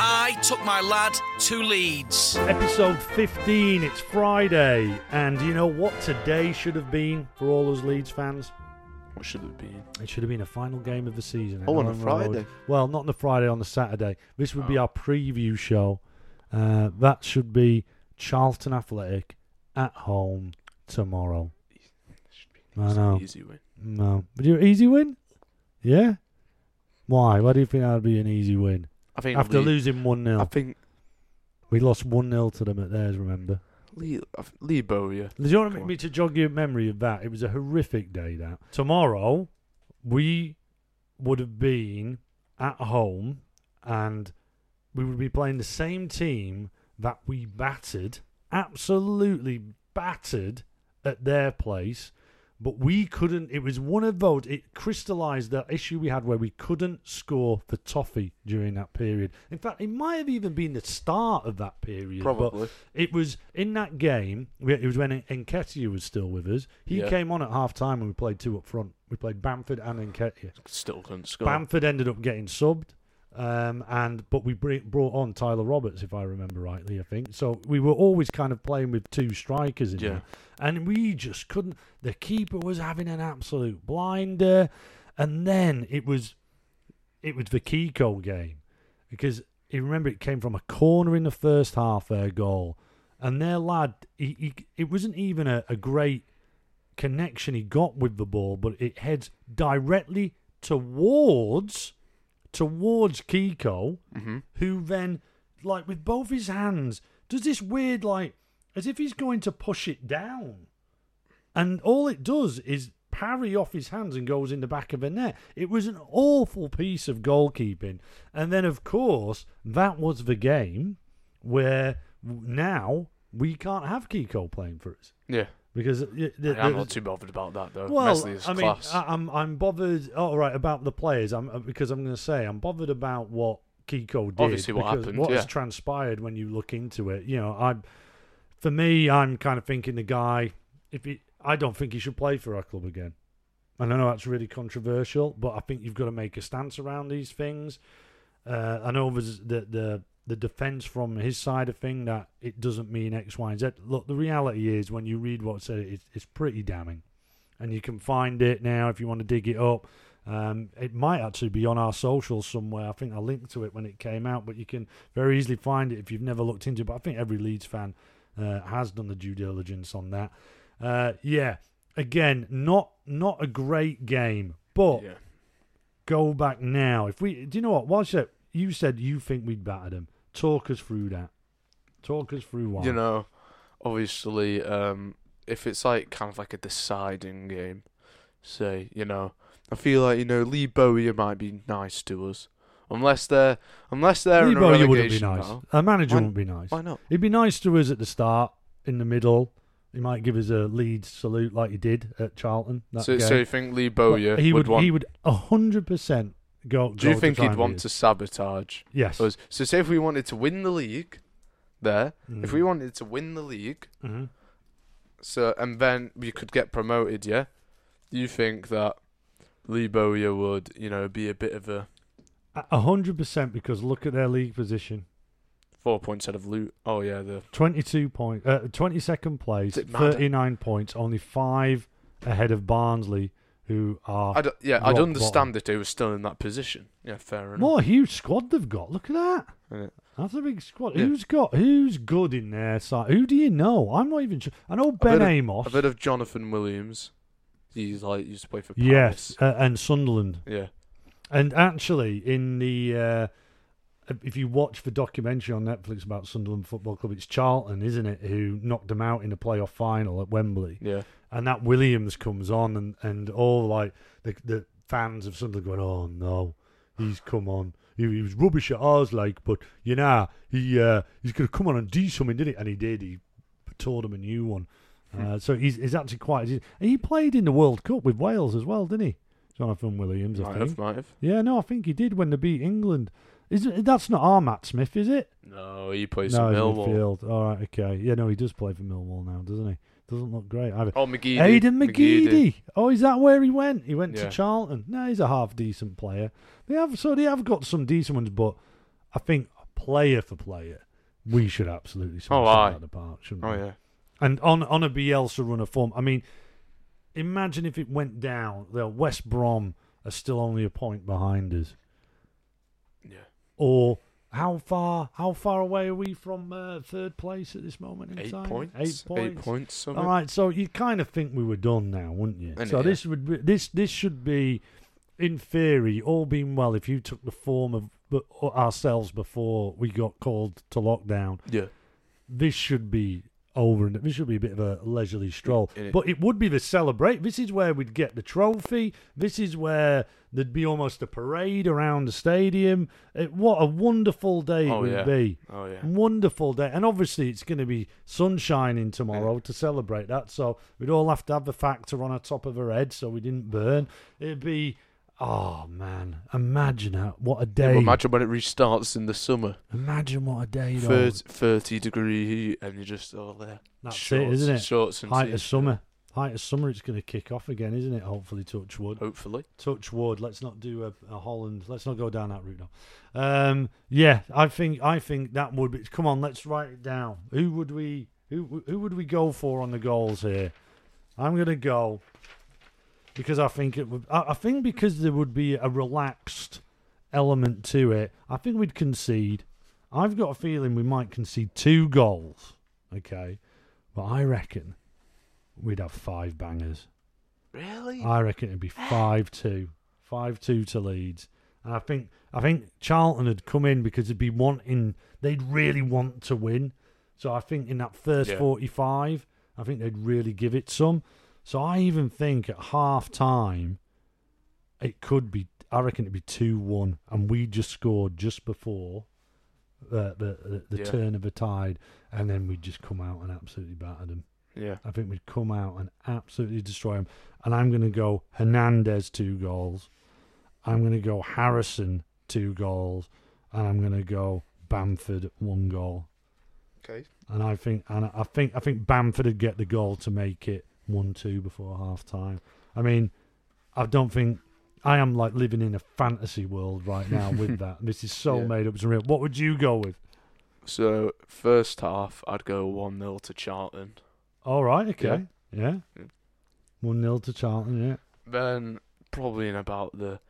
I took my lad to Leeds. Episode 15, it's Friday. And you know what today should have been for all those Leeds fans? What should it be? It should have been a final game of the season. Oh, on a Elland Road. Friday. Well, not on the Friday, on the Saturday. This would be Oh. our preview show. Uh, that should be Charlton Athletic at home tomorrow. I It's an know. Easy win. No. But you easy win? Yeah? Why? Why do you think that would be an easy win? I think After Lee, losing 1 0. I think We lost 1 0 to them at theirs, remember? Lee, Lee Bowyer. Do you want on. me to jog your memory of that? It was a horrific day. That tomorrow we would have been at home and we would be playing the same team that we battered, absolutely battered at their place. But we couldn't. It was one of those. It crystallised the issue we had where we couldn't score for Toffee during that period. In fact, it might have even been the start of that period. Probably. it was in that game. It was when Nketiah was still with us. He Yeah. came on at half time and we played two up front. We played Bamford and Nketiah. Still couldn't score. Bamford ended up getting subbed, um, and but we br- brought on Tyler Roberts, if I remember rightly. I think so. We were always kind of playing with two strikers in Yeah. there, and we just couldn't. The keeper was having an absolute blinder, and then it was, it was the Kiko game, because you remember it came from a corner in the first half. Their goal, and their lad, he, he it wasn't even a, a great connection he got with the ball, but it heads directly towards towards Kiko, hmm who then, like with both his hands, does this weird like as if he's going to push it down, and all it does is parry off his hands and goes in the back of the net. It was an awful piece of goalkeeping, and then of course that was the game where now we can't have Kiko playing for us Yeah. Because I'm not too bothered about that though. well, I mean, class. I, I'm I'm bothered. All right, about the players. I'm uh, because I'm going to say I'm bothered about what Kiko did. Obviously what happened, What has transpired when you look into it? You know, I, for me, I'm kind of thinking the guy. If he, I don't think he should play for our club again. And I know that's really controversial, but I think you've got to make a stance around these things. Uh, I know there's the the the defense from his side of thing that it doesn't mean X, Y, and Z. Look, the reality is when you read what's said, it's, it's pretty damning, and you can find it now if you want to dig it up. Um, it might actually be on our socials somewhere. I think I linked to it when it came out, but you can very easily find it if you've never looked into it. But I think every Leeds fan uh, has done the due diligence on that. Uh, yeah, again, not not a great game, but yeah. go back now. If we, do you know what? Watch it. You said you think we'd battered them. Talk us through that. Talk us through why. You know, obviously, um, if it's like kind of like a deciding game, say, you know, I feel like you know Lee Bowyer might be nice to us, unless they're unless they're Lee in a Bowyer wouldn't be nice. battle. A manager Why- wouldn't be nice. Why not? He'd be nice to us at the start, in the middle. He might give us a lead salute like he did at Charlton. That So, game. so you think Lee But Bowyer he would, would, want? he would hundred percent do you think he'd want to sabotage Yes. us? So say if we wanted to win the league, there. If Mm. we wanted to win the league, Mhm. so and then we could get promoted, yeah. Do you think that Lee Bowyer would, you know, be a bit of a A- hundred percent because look at their league position. four points out of loot? Oh yeah, the 22 point, uh, 22nd place, Is it mad? 39 points, only five ahead of Barnsley, who are. I'd, yeah, I'd understand if they were still in that position. Yeah, fair enough. What a huge squad they've got. Look at that. innit? That's a big squad. Yeah. Who's got? Who's good in their side? Who do you know? I'm not even sure. I know Ben of- Amos. A bit of Jonathan Williams. He's like used to play for yes, uh, and Sunderland. Yeah. And actually, in the uh, if you watch the documentary on Netflix about Sunderland Football Club, it's Charlton, isn't it, who knocked them out in the playoff final at Wembley. Yeah. and that Williams comes on, and, and all like the the fans of Sunderland going, "Oh no, he's come on. He, he was rubbish at ours, like, but you know, he uh, he's going to come on and do something, didn't he? And he did. He taught him a new one. Uh, so he's he's actually quite. He played in the World Cup with Wales as well, didn't he? Jonathan Williams, I Might think. have, might have. Yeah, no, I think he did when they beat England. Is it, that's not our Matt Smith, is it? No, he plays no, for Millwall. midfield. All right, okay. Yeah, no, he does play for Millwall now, doesn't he? Doesn't look great either. Oh, McGeady. Aiden McGeady. Oh, is that where he went? He went Yeah. to Charlton. No, he's a half decent player. They have so they have got some decent ones, but I think player for player, we should absolutely smash Oh, out of the park, shouldn't Oh we? yeah. And on on a Bielsa run of form, I mean, imagine if it went down. The West Brom are still only a point behind us, Yeah. Or how far how far away are we from uh, third place at this moment in Eight time? points. Eight points. Eight points. Something. All right, so you kind of think we were done now, wouldn't you? And so this would be, this this should be, in theory, all being well. If you took the form of ourselves before we got called to lockdown, Yeah. this should be over, and this should be a bit of a leisurely stroll. In it- But it would be the celebrate. This is where we'd get the trophy. This is where there'd be almost a parade around the stadium. It, what a wonderful day it Oh, would yeah. be. Oh yeah. Wonderful day. And obviously, it's going to be sun shining tomorrow to celebrate that. So we'd all have to have the factor on the top of our head so we didn't burn. It'd be, oh man, imagine how, what a day. but imagine when it restarts in the summer. imagine what a day, 30, 30 degree heat, and you're just all there. That's shorts, it, isn't it? Shorts and Height of t-shirt. summer. Height of summer, it's going to kick off again, isn't it? Hopefully, touch wood. Hopefully. touch wood. Let's not do a, a Holland. Let's not go down that route now. Um, yeah, I think I think that would be. Come on, let's write it down. Who would we who who would we go for on the goals here? I'm gonna go because I think it would. I, I think because there would be a relaxed element to it. I think we'd concede. I've got a feeling we might concede two goals. Okay, but I reckon we'd have five bangers. Really? I reckon it'd be five two, five two to Leeds, and I think I think Charlton had come in because they'd be wanting, they'd really want to win. So I think in that first Yeah. forty five, I think they'd really give it some. So I even think at half time, it could be. I reckon it'd be two one, and we just scored just before uh, the the, the Yeah. turn of the tide, and then we'd just come out and absolutely batter them. yeah. I think we'd come out and absolutely destroy them. And I'm going to go Hernandez two goals. I'm going to go Harrison two goals, and I'm going to go Bamford one goal. Okay. And I think and I think I think Bamford would get the goal to make it one two before half time. I mean, I don't think I am like living in a fantasy world right now with that. This is so Yeah. made up. It's real. What would you go with? So first half, I'd go one 0 to Charlton. All right, okay, yeah, Yeah. one 0 to Charlton. Yeah, Then probably in about the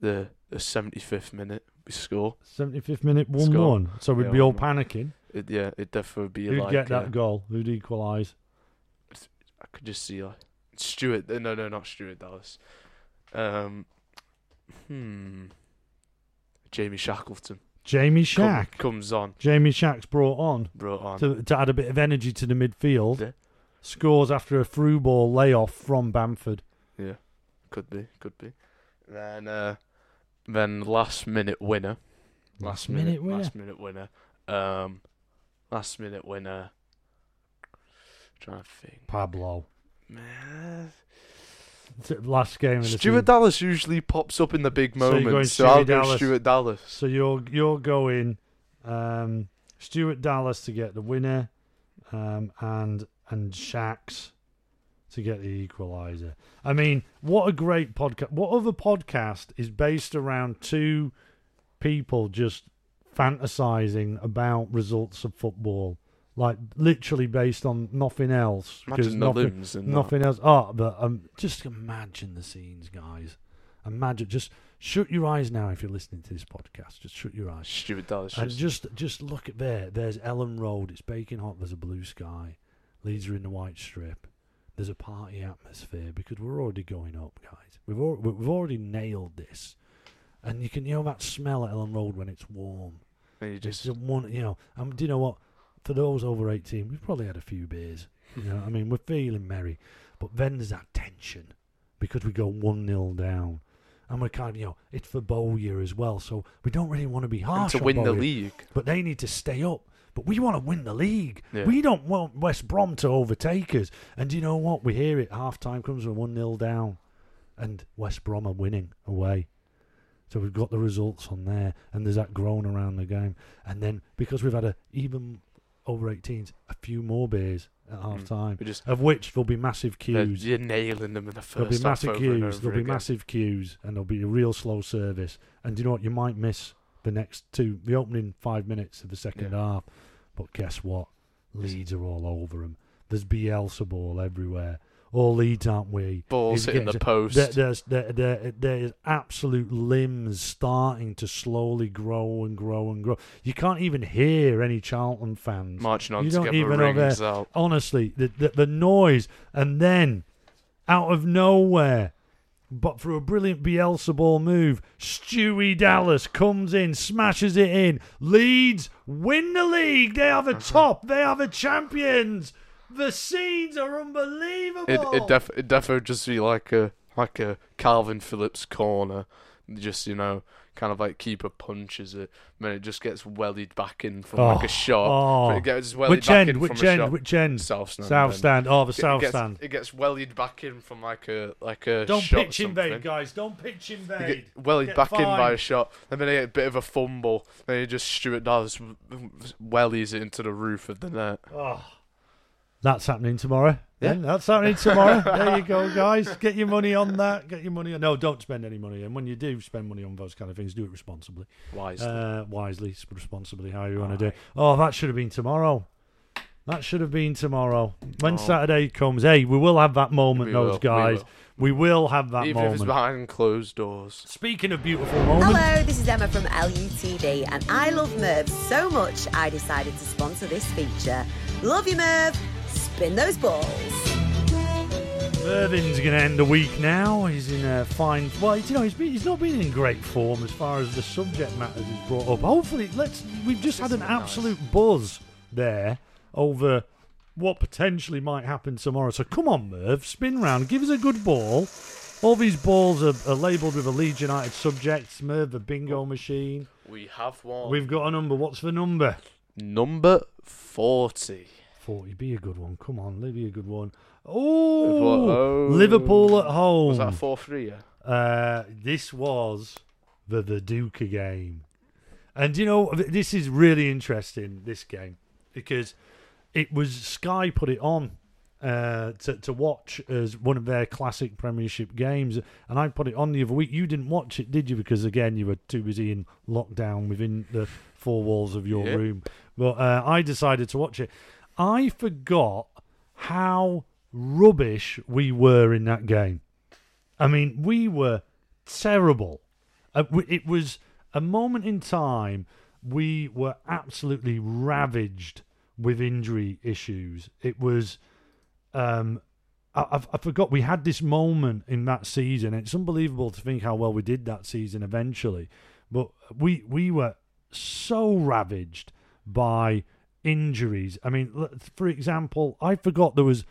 the the seventy fifth minute, we score. 75th minute, 1 Score. 1. So we'd Yeah, be all 1-1. panicking. It, yeah, it definitely be Who'd like get that uh, goal? Who'd equalise? Could just see like Stuart. uh, No, no, not Stuart Dallas. Um, hmm. Jamie Shackleton Jamie come- Shack. comes on, Jamie Shack's brought on brought on. to, to add a bit of energy to the midfield. Yeah. Scores after a through ball layoff from Bamford. Yeah, could be, could be. Then, uh, then last minute winner. Last minute winner. Last minute winner. Um, last minute winner. Trying to think. Pablo. Man. Last game of the Stuart season. Dallas usually pops up in the big So you're going moments, so, Stuart I'll go Dallas. Stuart Dallas. So you're you're going um, Stuart Dallas to get the winner, um, and and Shax to get the equaliser. I mean, what a great podcast! What other podcast is based around two people just fantasizing about results of football, like literally based on nothing else? because Imagine the nothing, limbs and that. nothing else. Oh, but um, just imagine the scenes, guys. Imagine. Just shut your eyes now if you're listening to this podcast. Just shut your eyes. Stuart Dallas. And Just, just look at there. There's Elland Road. It's baking hot. There's a blue sky. Leeds are in the white strip. There's a party atmosphere because we're already going up, guys. We've al- we've already nailed this, and you can you know that smell at Elland Road when it's warm. and you Just just one, you know. Um, do you know what? For those over eighteen, we've probably had a few beers. You know, I mean, we're feeling merry, but then there's that tension because we go one 0 down, and we're kind of you know it's for Bowyer as well, so we don't really want to be harsh to win the league. but they need to stay up. But we want to win the league. Yeah. We don't want West Brom to overtake us. And do you know what? We hear it. Half time comes, we're 1 0 down. And West Brom are winning away. So we've got the results on there. And there's that groan around the game. And then because we've had a even over 18s a few more beers at half Mm. time, We just of which there'll be massive queues. you're nailing them in the first There'll be half massive over and queues. over There'll be again. massive queues, and there'll be a real slow service. And do you know what? You might miss the next two, the opening five minutes of the second Yeah. half. But guess what? Leeds are all over them. There's Bielsa ball everywhere. All Leeds aren't we? Balls hitting the post. There, there's there, there, there's absolute limbs starting to slowly grow and grow and grow. You can't even hear any Charlton fans. marching on you to don't even rings their- out. Honestly, the, the the noise, and then out of nowhere, but for a brilliant Bielsa ball move, Stewie Dallas comes in, smashes it in. Leeds win the league. They are the mm-hmm. top. They are the champions. The scenes are unbelievable. It it def it defo just be like a like a Kalvin Phillips corner, just you know, kind of like keeper punches it, and then it just gets wellied back in from like Oh, a shot. oh. It gets wellied which back end? in Which from a end? shot. Which end? South stand. South then. stand. Oh, the It- south it gets, stand. It gets wellied back in from like a like a Don't shot pitch invade, guys. Don't pitch You invade. get wellied Get back in by a fined. shot, and then they get a bit of a fumble. Then you just Stuart Dallas wellies it into the roof of the net. Oh. That's happening tomorrow. Yeah. Yeah, that's happening tomorrow. there you go, guys. Get your money on that. Get your money on. No, don't spend any money. And when you do spend money on those kind of things, do it responsibly. Wisely. Uh, wisely, responsibly, how you want to do it. Oh, that should have been tomorrow. That should have been tomorrow. When Oh. Saturday comes, hey, we will have that moment, We those will, we guys. will. We will have that Even if it's moment. behind closed doors. Speaking of beautiful moments, Hello, this is Emma from LUTV, and I love Merv so much I decided to sponsor this feature. Love you, Merv. Spin those balls. Irvin's going to end the week now. He's in a fine. Well, you know, he's, been, he's not been in great form as far as the subject matters he's brought up. Hopefully, let's. We've just had an been nice. absolute buzz there over what potentially might happen tomorrow. So come on, Merv, spin round, give us a good ball. All these balls are, are labelled with a Leeds United subject. Merv, the bingo machine. We have one. We've got a number. What's the number? Number 40. 40. Be a good one. Come on, be a good one. Oh, Oh. Liverpool at home. Was that a 4 3? Yeah. Uh, this was the Viduka game. And you know, th- this is really interesting, this game, because it was Sky put it on uh, to, to watch as one of their classic Premiership games. And I put it on the other week. You didn't watch it, did you? Because, again, you were too busy in lockdown within the four walls of your Yeah. room. But uh, I decided to watch it. I forgot how rubbish we were in that game. I mean, we were terrible. Uh, it was a moment in time we were absolutely ravaged with injury issues. It was, um, I, I, I forgot we had this moment in that season. It's unbelievable to think how well we did that season eventually, but we we were so ravaged by injuries. I mean, for example, I forgot there was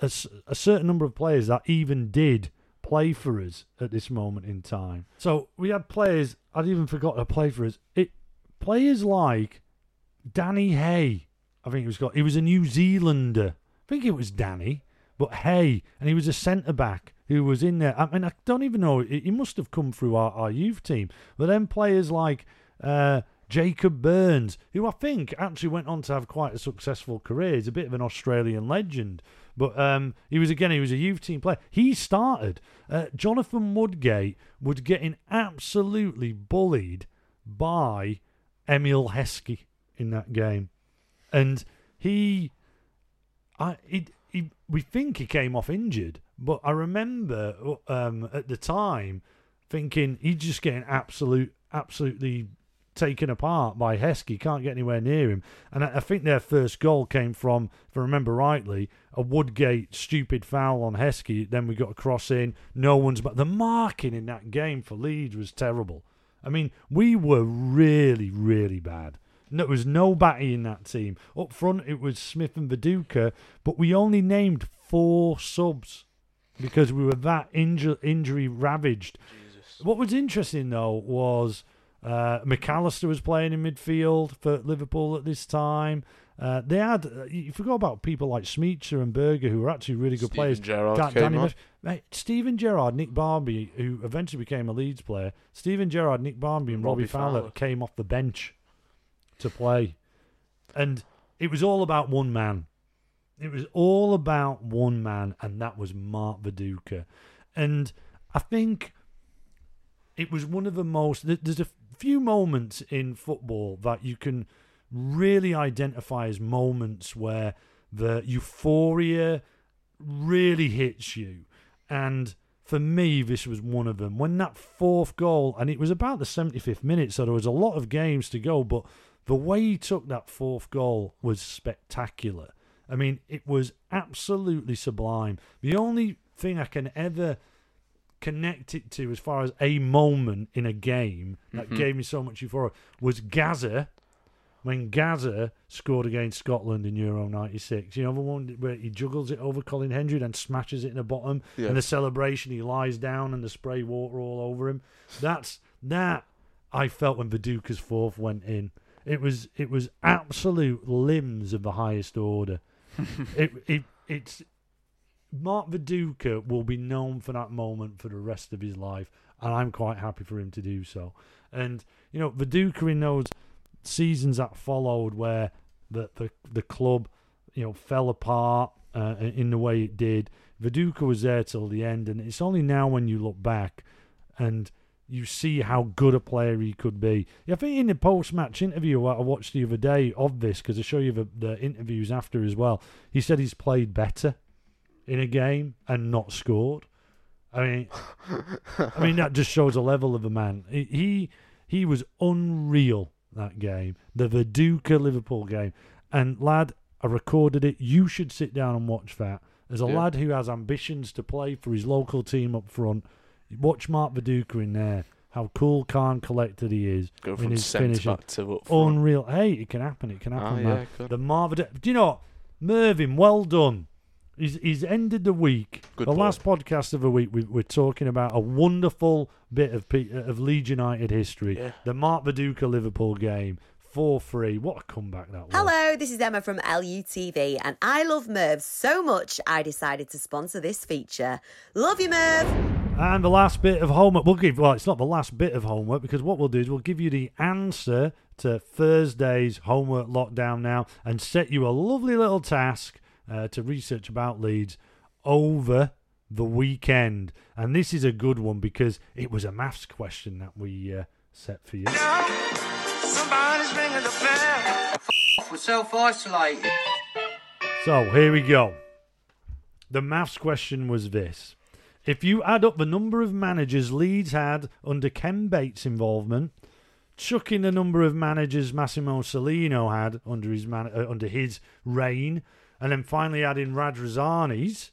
a certain number of players that even did play for us at this moment in time. So we had players I'd even forgot to play for us. It players like Danny Hay. I think it was called. He was a New Zealander. I think it was Danny, but Hay, and he was a centre back who was in there. I mean, I don't even know. He he must have come through our, our youth team. But then players like uh, Jacob Burns, who I think actually went on to have quite a successful career. He's a bit of an Australian legend. But um, he was again, he was a youth team player. He started. Uh, Jonathan Woodgate was getting absolutely bullied by Emile Heskey in that game, and he, I, he, he, we think he came off injured, but I remember um, at the time thinking he's just getting absolute, absolutely taken apart by Heskey. Can't get anywhere near him. And I, I think their first goal came from, if I remember rightly, a Woodgate stupid foul on Heskey. Then we got a cross in. No one's but the marking in that game for Leeds was terrible. I mean, we were really, really bad. There was no batty in that team. Up front, it was Smith and Viduka, but we only named four subs because we were that inju- injury ravaged. Jesus. What was interesting though was uh, McAllister was playing in midfield for Liverpool at this time. Uh, they had uh, you forgot about people like Smicer and Berger who were actually really good Steven players. Gerrard Da- came Danny. Murphy- Mate, Steven Gerrard, Nick Barmby, who eventually became a Leeds player. Steven Gerrard, Nick Barmby, and Robbie, Robbie Fowler, Fowler. came off the bench to play, and it was all about one man. It was all about one man, and that was Mark Viduka. And I think it was one of the most. There's a few moments in football that you can really identify as moments where the euphoria really hits you. And for me, this was one of them. When that fourth goal, and it was about the 75th minute, so there was a lot of games to go, but the way he took that fourth goal was spectacular. I mean, it was absolutely sublime. The only thing I can ever connect it to as far as a moment in a game that Mhm. gave me so much euphoria was Gazza when Gazza scored against Scotland in Euro 96. You know, the one where he juggles it over Colin Hendry and smashes it in the bottom Yeah. and the celebration he lies down and the spray water all over him. That's that I felt when Viduka's fourth went in. It was it was absolute limbs of the highest order. it it it's Mark Viduka will be known for that moment for the rest of his life, and I'm quite happy for him to do so. And you know, Viduka in those seasons that followed, where the the, the club, you know, fell apart uh, in the way it did. Viduka was there till the end, and it's only now when you look back and you see how good a player he could be. I think in the post-match interview I watched the other day of this, because I show you the, the interviews after as well, he said he's played better in a game and not scored. I mean, I mean that just shows the level of a man. He he, was unreal that game, the Viduka Liverpool game, and lad, I recorded it. You should sit down and watch that. As a Yeah. lad who has ambitions to play for his local team up front, watch Mark Viduka in there. How cool, calm, collected he is. Go in from centre finishing. back to up front. Unreal. Hey, it can happen. It can happen, Ah, yeah. The Marvin. Do you know, what? Mervyn? Well done. He's he's ended the week. Good the boy. last podcast of the week, we, we're talking about a wonderful bit of Pe- uh, of Leeds United history. Yeah. The Mark Viduka Liverpool game, four three. What a comeback that was. Hello, this is Emma from LUTV, and I love Merv so much I decided to sponsor this feature. Love you, Merv! And the last bit of homework we'll give. Well, it's not the last bit of homework because what we'll do is we'll give you the answer to Thursday's homework lockdown now, and set you a lovely little task uh, to research about Leeds over the weekend. And this is a good one because it was a maths question that we uh, set for you. Somebody's ringing the bell. We're self-isolated. So here we go. The maths question was this. If you add up the number of managers Leeds had under Ken Bates' involvement, chuck in the number of managers Massimo Cellino had under his man- uh, under his reign, and then finally add in Radrizzani's,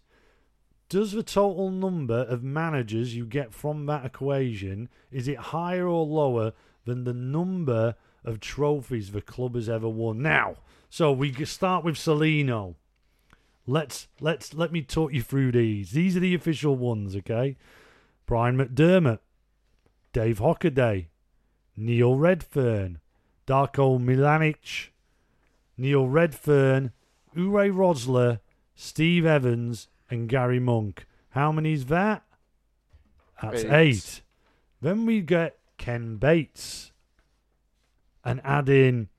does the total number of managers you get from that equation is it higher or lower than the number of trophies the club has ever won? Now, so we start with Cellino. Let's let's let me talk you through these. These are the official ones, okay? Brian McDermott, Dave Hockaday, Neil Redfern, Darko Milanic, Neil Redfern, Ure Rosler, Steve Evans, and Gary Monk. How many is that? That's Eight. eight. Then we get Ken Bates and add in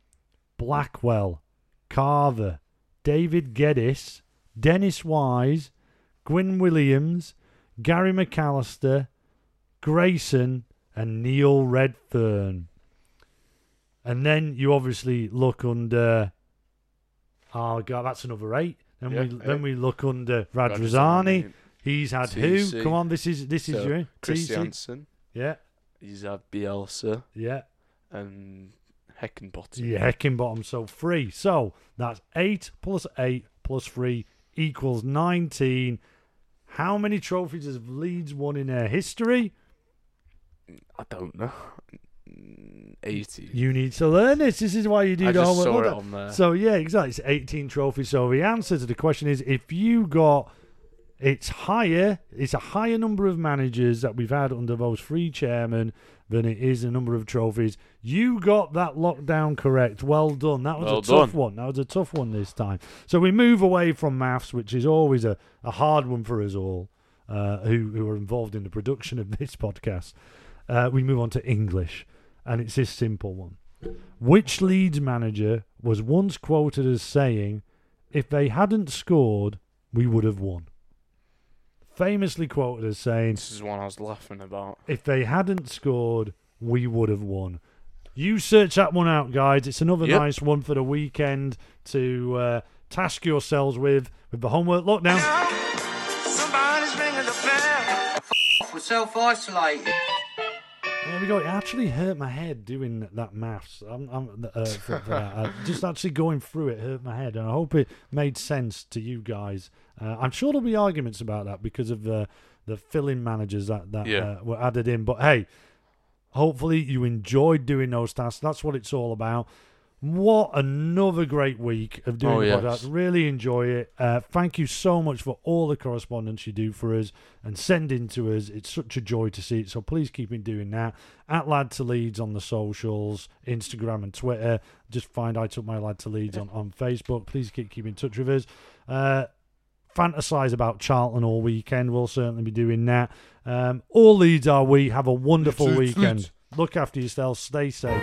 Blackwell, Carver, David Geddes, Dennis Wise, Gwyn Williams, Gary McAllister, Grayson, and Neil Redfern. And then you obviously look under. Oh god, that's another eight. Then Yeah, we then we look under Radrizzani. Radrizzani, He's had TC. who? Come on, this is this is So, your Chris TC. Jansen. Yeah, He's had Bielsa yeah. and Heckingbottom. Yeah, Heckingbottom. So three. So that's eight plus eight plus three equals nineteen. How many trophies has Leeds won in their history? I don't know. 80. You need to learn this. This is why you do I the just homework. saw it on there. So yeah, exactly. It's eighteen trophies. So the answer to the question is: if you got, it's higher. It's a higher number of managers that we've had under those three chairmen than it is a number of trophies. You got that lockdown correct. Well done. That was Well a tough done. one. That was a tough one this time. So we move away from maths, which is always a, a hard one for us all uh, who who are involved in the production of this podcast. Uh, we move on to English, and it's this simple one. Which Leeds manager was once quoted as saying, "If they hadn't scored, we would have won." Famously quoted as saying, This is one I was laughing about. if they hadn't scored, we would have won. You search that one out, guys. It's another Yep. nice one for the weekend to uh, task yourselves with with the homework lockdown. Somebody's ringing the bell. We're self-isolated. There we go. It actually hurt my head doing that maths. I'm, I'm uh, for, for that. Uh, just actually going through it hurt my head, and I hope it made sense to you guys. Uh, I'm sure there'll be arguments about that because of the the filling managers that that Yeah. uh, were added in. But hey, hopefully you enjoyed doing those tasks. That's what it's all about. What another great week of doing Oh, yes. podcast. Really enjoy it. Uh, thank you so much for all the correspondence you do for us and send in to us. It's such a joy to see it. So please keep on doing that. At Lad to Leeds on the socials, Instagram and Twitter. Just find I Took My Lad to Leeds on, on Facebook. Please keep, keep in touch with us. Uh, fantasize about Charlton all weekend. We'll certainly be doing that. Um, all Leeds are we. Have a wonderful Leeds, Leeds, weekend. Leeds. Look after yourselves. Stay safe.